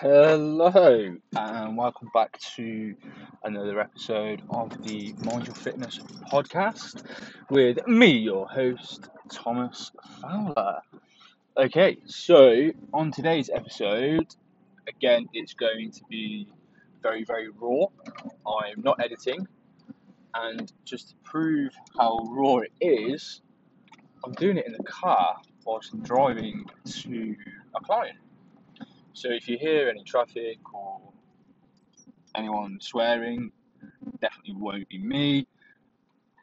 Hello, and welcome back to another episode of the Mind Your Fitness podcast with me, your host, Thomas Fowler. Okay, so on today's episode, again, it's going to be very, very raw. I'm not editing, and just to prove how raw it is, I'm doing it in the car whilst I'm driving to a client. So if you hear any traffic or anyone swearing, definitely won't be me.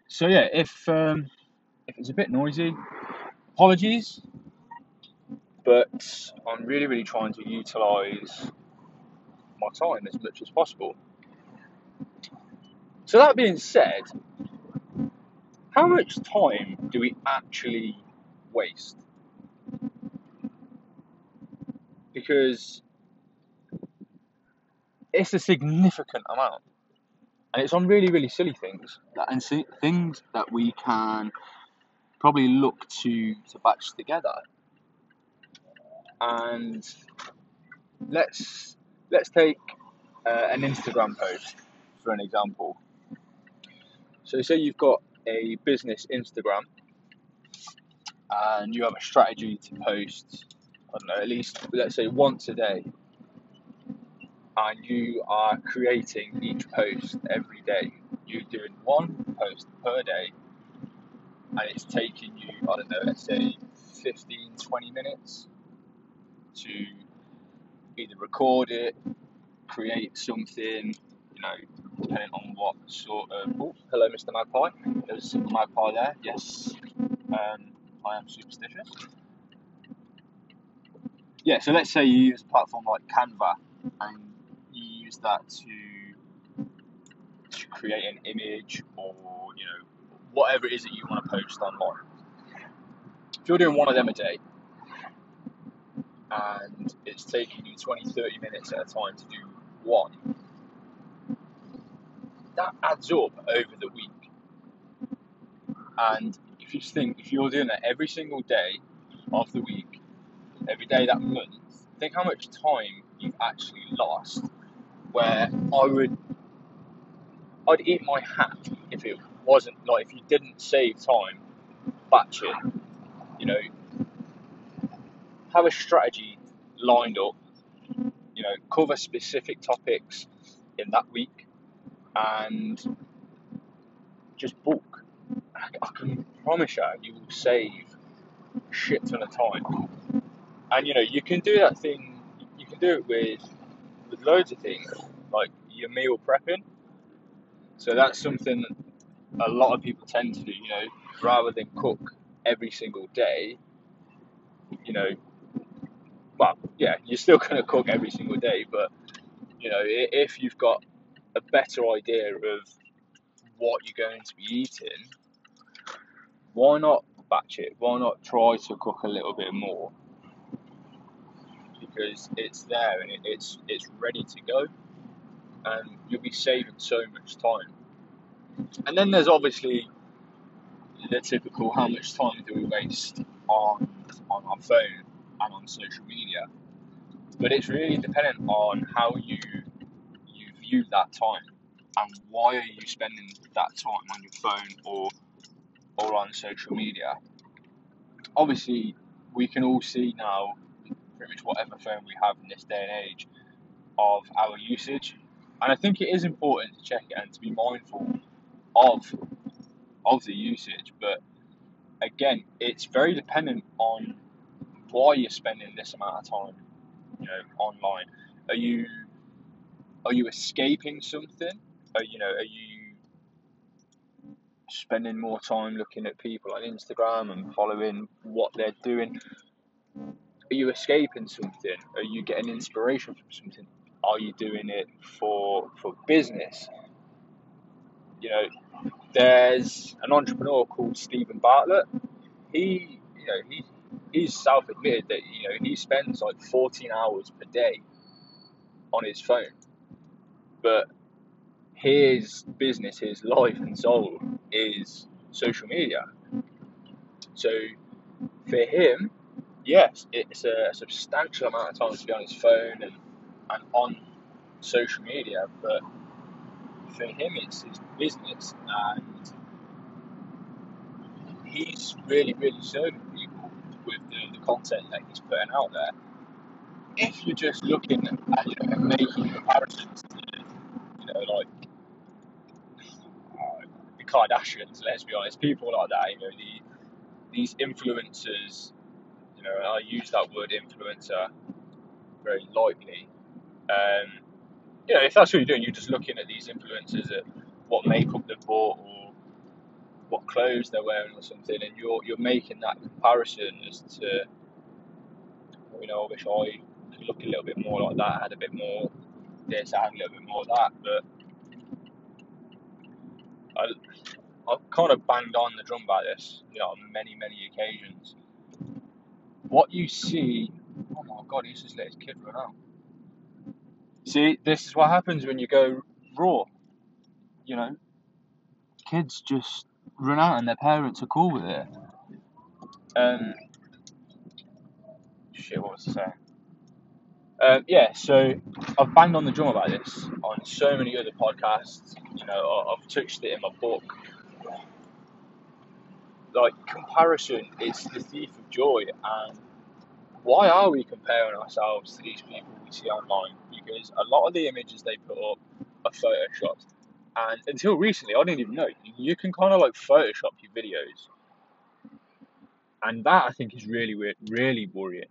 So yeah, if um, if it's a bit noisy, apologies. But I'm really, really trying to utilise my time as much as possible. So that being said, how much time do we actually waste? Because it's a significant amount. And it's on really, really silly things and things that we can probably look to to batch together. And let's let's take uh, an Instagram post for an example. So say you've got a business Instagram and you have a strategy to post Don't know, at least let's say once a day, and you are creating each post every day. You're doing one post per day, and it's taking you, I don't know, let's say 15, 20 minutes to either record it, create something, you know, depending on what sort of. Oh, hello, Mr. Magpie. There's a magpie there. Yes, um, I am superstitious yeah, so let's say you use a platform like Canva and you use that to to create an image or you know whatever it is that you want to post online. If you're doing one of them a day and it's taking you 20, 30 minutes at a time to do one, that adds up over the week. And if you think, if you're doing that every single day of the week, every day that month, think how much time you've actually lost. Where I would, I'd eat my hat if it wasn't like if you didn't save time batching. You know, have a strategy lined up. You know, cover specific topics in that week, and just book. I can promise you, you will save shit ton of time and you know you can do that thing. You can do it with with loads of things, like your meal prepping. So that's something a lot of people tend to do. You know, rather than cook every single day. You know, well, yeah, you're still going to cook every single day, but you know, if you've got a better idea of what you're going to be eating, why not batch it? Why not try to cook a little bit more? Because it's there and it, it's it's ready to go, and you'll be saving so much time. And then there's obviously the typical how much time do we waste on on our phone and on social media. But it's really dependent on how you you view that time and why are you spending that time on your phone or or on social media. Obviously, we can all see now pretty much whatever phone we have in this day and age of our usage. And I think it is important to check it and to be mindful of of the usage. But again, it's very dependent on why you're spending this amount of time, you know, online. Are you are you escaping something? Are you know, are you spending more time looking at people on Instagram and following what they're doing? Are you escaping something? Are you getting inspiration from something? Are you doing it for for business? You know, there's an entrepreneur called Steven Bartlett. He, you know, he he's self-admitted that you know he spends like 14 hours per day on his phone, but his business, his life and soul is social media. So for him, yes, it's a substantial amount of time to be on his phone and and on social media, but for him it's his business and he's really, really serving people with the, the content that he's putting out there. If you're just looking at you know, making comparisons to, you know, like uh, the Kardashians, let's be honest, people like that, you know, the, these influencers, know, I use that word influencer very lightly. Um, you know, if that's what you're doing, you're just looking at these influencers at what makeup they've bought or what clothes they're wearing or something, and you're you're making that comparison as to, you know, I wish I could look a little bit more like that, had a bit more this, had a little bit more that, but I, I've kind of banged on the drum about this, you know, on many, many occasions. What you see, oh my god, he's just let his kid run out. See, this is what happens when you go raw. You know, kids just run out and their parents are cool with it. Um, shit, what was I saying? Um, yeah, so I've banged on the drum about this on so many other podcasts. You know, I've touched it in my book. Like comparison is the thief of joy, and why are we comparing ourselves to these people we see online? Because a lot of the images they put up are photoshopped, and until recently, I didn't even know you can kind of like Photoshop your videos, and that I think is really weird, really worrying.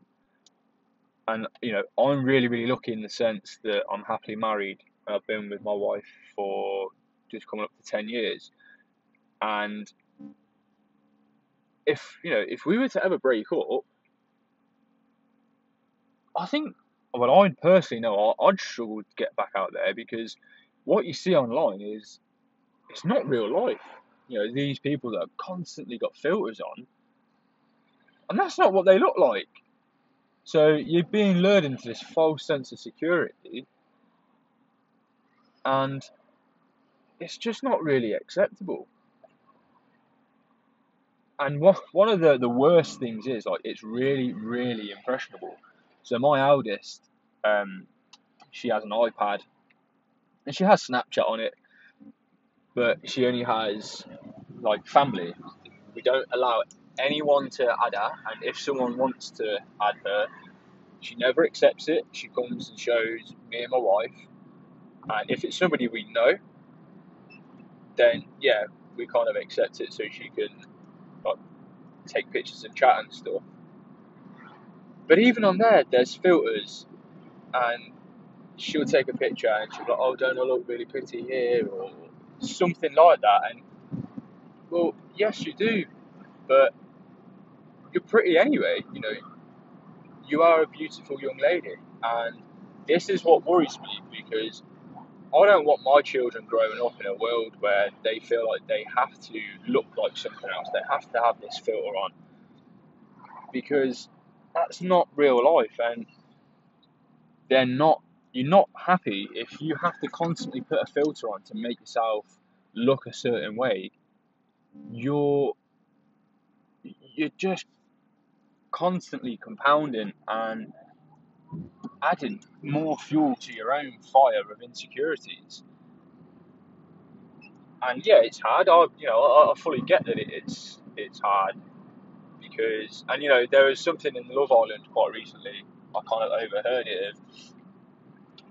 And you know, I'm really, really lucky in the sense that I'm happily married. I've been with my wife for just coming up to ten years, and if you know, if we were to ever break up, I think, well, I personally know I'd struggle to get back out there because what you see online is it's not real life. You know, these people that have constantly got filters on, and that's not what they look like. So you're being lured into this false sense of security, and it's just not really acceptable. And one of the, the worst things is like it's really, really impressionable. So my eldest, um, she has an iPad, and she has Snapchat on it, but she only has like family. We don't allow anyone to add her, and if someone wants to add her, she never accepts it. She comes and shows me and my wife, and if it's somebody we know, then yeah, we kind of accept it so she can take pictures and chat and stuff. But even on there, there's filters, and she'll take a picture and she'll be like, "Oh, don't I look really pretty here?" or something like that. And well, yes, you do, but you're pretty anyway. You know, you are a beautiful young lady, and this is what worries me because I don't want my children growing up in a world where they feel like they have to look like something else. They have to have this filter on because that's not real life, and they're not. You're not happy if you have to constantly put a filter on to make yourself look a certain way. You're you're just constantly compounding and adding more fuel to your own fire of insecurities. And yeah, it's hard. I you know I, fully get that it's it's hard because and you know there was something in Love Island quite recently. I kind of overheard it.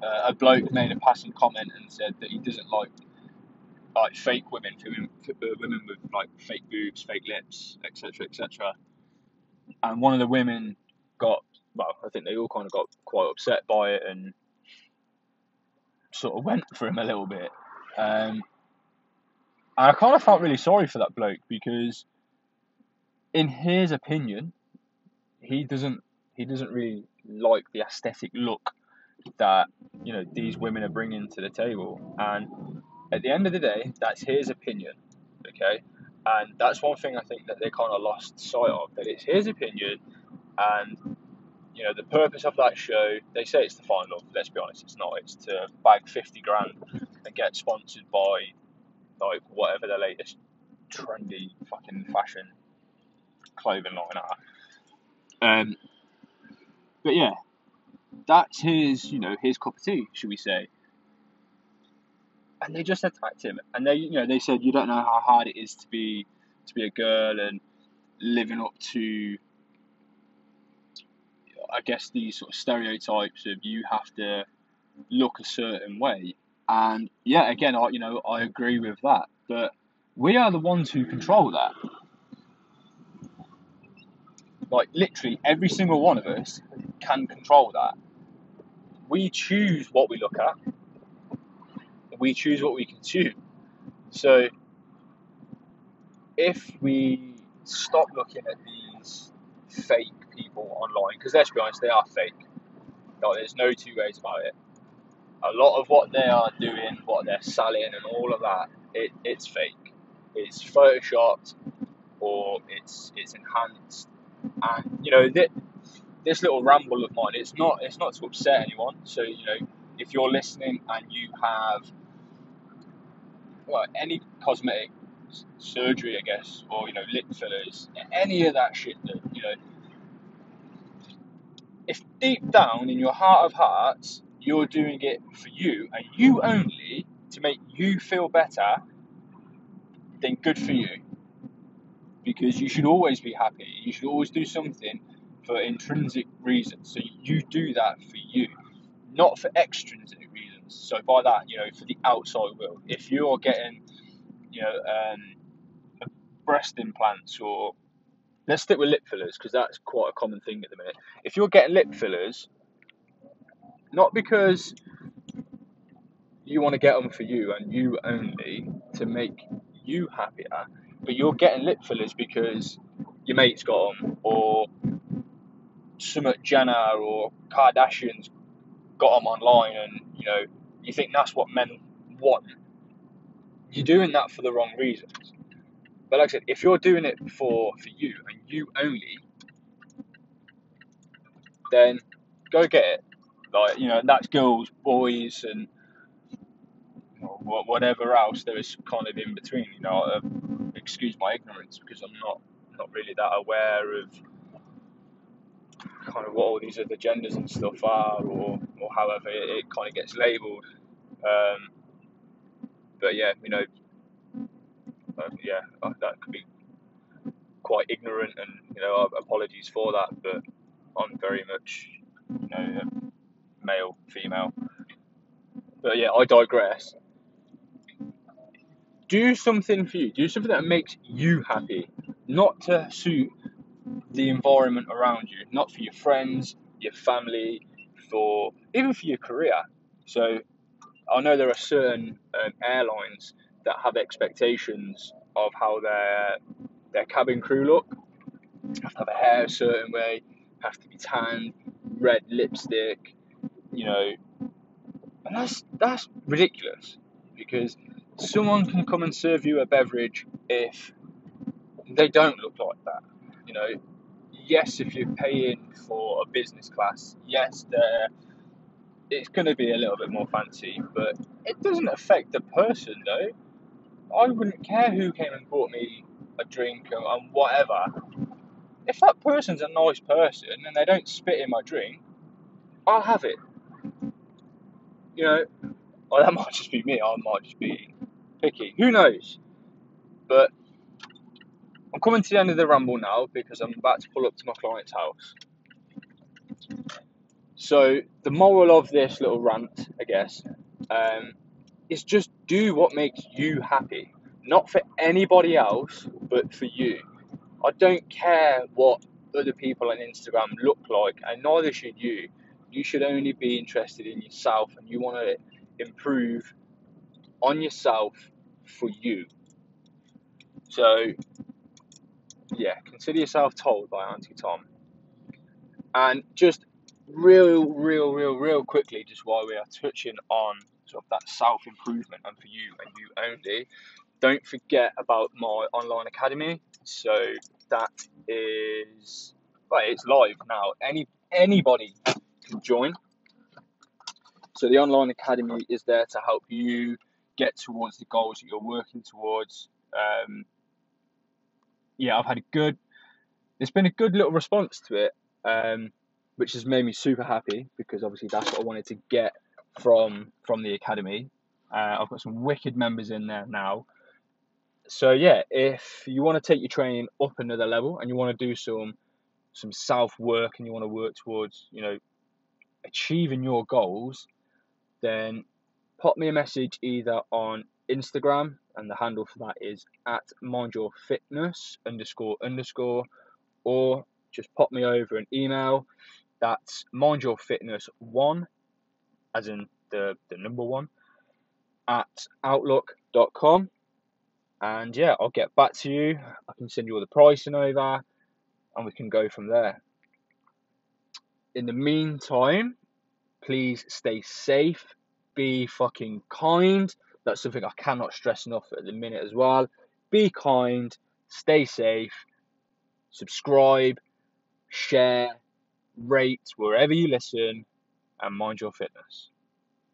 Uh, a bloke made a passing comment and said that he doesn't like like fake women, women, uh, women with like fake boobs, fake lips, etc., etc. And one of the women got well, I think they all kind of got quite upset by it and sort of went for him a little bit. Um, I kind of felt really sorry for that bloke because, in his opinion, he doesn't he doesn't really like the aesthetic look that you know these women are bringing to the table. And at the end of the day, that's his opinion, okay. And that's one thing I think that they kind of lost sight of that it's his opinion, and you know, the purpose of that show, they say it's find love. Let's be honest, it's not. It's to bag 50 grand and get sponsored by, like, whatever the latest trendy fucking fashion clothing line are. Um, but yeah, that's his, you know, his cup of tea, should we say? And they just attacked him, and they, you know, they said you don't know how hard it is to be to be a girl and living up to, I guess, these sort of stereotypes of you have to look a certain way. And yeah, again, I, you know, I agree with that, but we are the ones who control that. Like literally every single one of us can control that. We choose what we look at. We choose what we consume. So if we stop looking at these fake people online, because let's be honest, they are fake. Like, there's no two ways about it. A lot of what they are doing, what they're selling, and all of that, it, it's fake. It's photoshopped or it's it's enhanced and you know, th- this little ramble of mine, it's not it's not to upset anyone. So you know, if you're listening and you have well any cosmetic surgery, I guess, or you know, lip fillers, any of that shit that you know, deep down in your heart of hearts you're doing it for you and you only to make you feel better, then good for you because you should always be happy. You should always do something for intrinsic reasons. So you do that for you, not for extrinsic reasons. So by that, you know, for the outside world. If you're getting, you know, um, breast implants or let's stick with lip fillers because that's quite a common thing at the minute. If you're getting lip fillers, not because you want to get them for you and you only to make you happier, but you're getting lip fillers because your mate's got them, or some Jenner or Kardashians got them online, and you know you think that's what men want. You're doing that for the wrong reasons. But like I said, if you're doing it for for you and you only, then go get it. Like you know, that's girls, boys, and whatever else there is kind of in between. You know, uh, excuse my ignorance because I'm not not really that aware of kind of what all these other genders and stuff are, or or however it, it kind of gets labelled. Um, but yeah, you know, uh, yeah, uh, that could be quite ignorant, and you know, apologies for that. But I'm very much, you know, male, female. But yeah, I digress do something for you. Do something that makes you happy, not to suit the environment around you, not for your friends, your family, for even for your career. So I know there are certain um, airlines that have expectations of how their their cabin crew look. Have to have a hair a certain way, have to be tan, red lipstick, you know, and that's that's ridiculous because someone can come and serve you a beverage if they don't look like that. You know, yes, if you're paying for a business class, yes, it's going to be a little bit more fancy, but it doesn't affect the person though. I wouldn't care who came and bought me a drink and whatever. If that person's a nice person and they don't spit in my drink, I'll have it. You know, well, that might just be me. I might just be picky. Who knows? But I'm coming to the end of the ramble now because I'm about to pull up to my client's house. So the moral of this little rant, I guess, um, is just do what makes you happy, not for anybody else, but for you. I don't care what other people on Instagram look like, and neither should you. You should only be interested in yourself, and you want to improve on yourself for you. So, yeah, consider yourself told by Auntie Tom. And just real, real, real, real quickly, just while we are touching on sort of that self improvement and for you and you only, don't forget about my online academy. So that is, well, it's live now. Any anybody can join. So the online academy is there to help you get towards the goals that you're working towards. Um, yeah, I've had a good. It's been a good little response to it. Um, which has made me super happy because obviously that's what I wanted to get from from the academy. Uh, I've got some wicked members in there now. So yeah, if you want to take your training up another level and you want to do some some self work and you want to work towards you know achieving your goals, then pop me a message either on Instagram and the handle for that is at mind your fitness underscore underscore or just pop me over an email that's mind your fitness one as in the, the number one at outlook.com and yeah i'll get back to you. I can send you all the pricing over and we can go from there. In the meantime please stay safe be fucking kind. That's something i cannot stress enough at the minute as well. Be kind stay safe subscribe share rate wherever you listen and mind your fitness